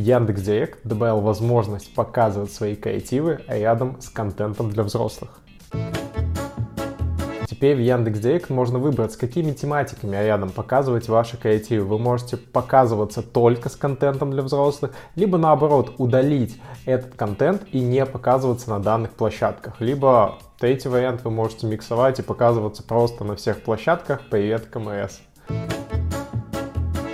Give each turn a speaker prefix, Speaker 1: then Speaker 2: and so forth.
Speaker 1: Яндекс.Директ добавил возможность показывать свои креативы рядом с контентом для взрослых. Теперь в Яндекс.Директ можно выбрать, с какими тематиками рядом показывать ваши креативы. Вы можете показываться только с контентом для взрослых, либо наоборот удалить этот контент и не показываться на данных площадках. Либо третий вариант вы можете миксовать и показываться просто на всех площадках. Привет, КМС.